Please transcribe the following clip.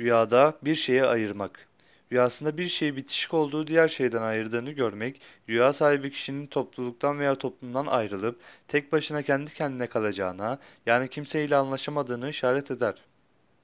Rüyada bir şeye ayırmak. Rüyasında bir şeyi bitişik olduğu diğer şeyden ayırdığını görmek, rüya sahibi kişinin topluluktan veya toplumdan ayrılıp tek başına kendi kendine kalacağına, yani kimseyle anlaşamadığını işaret eder.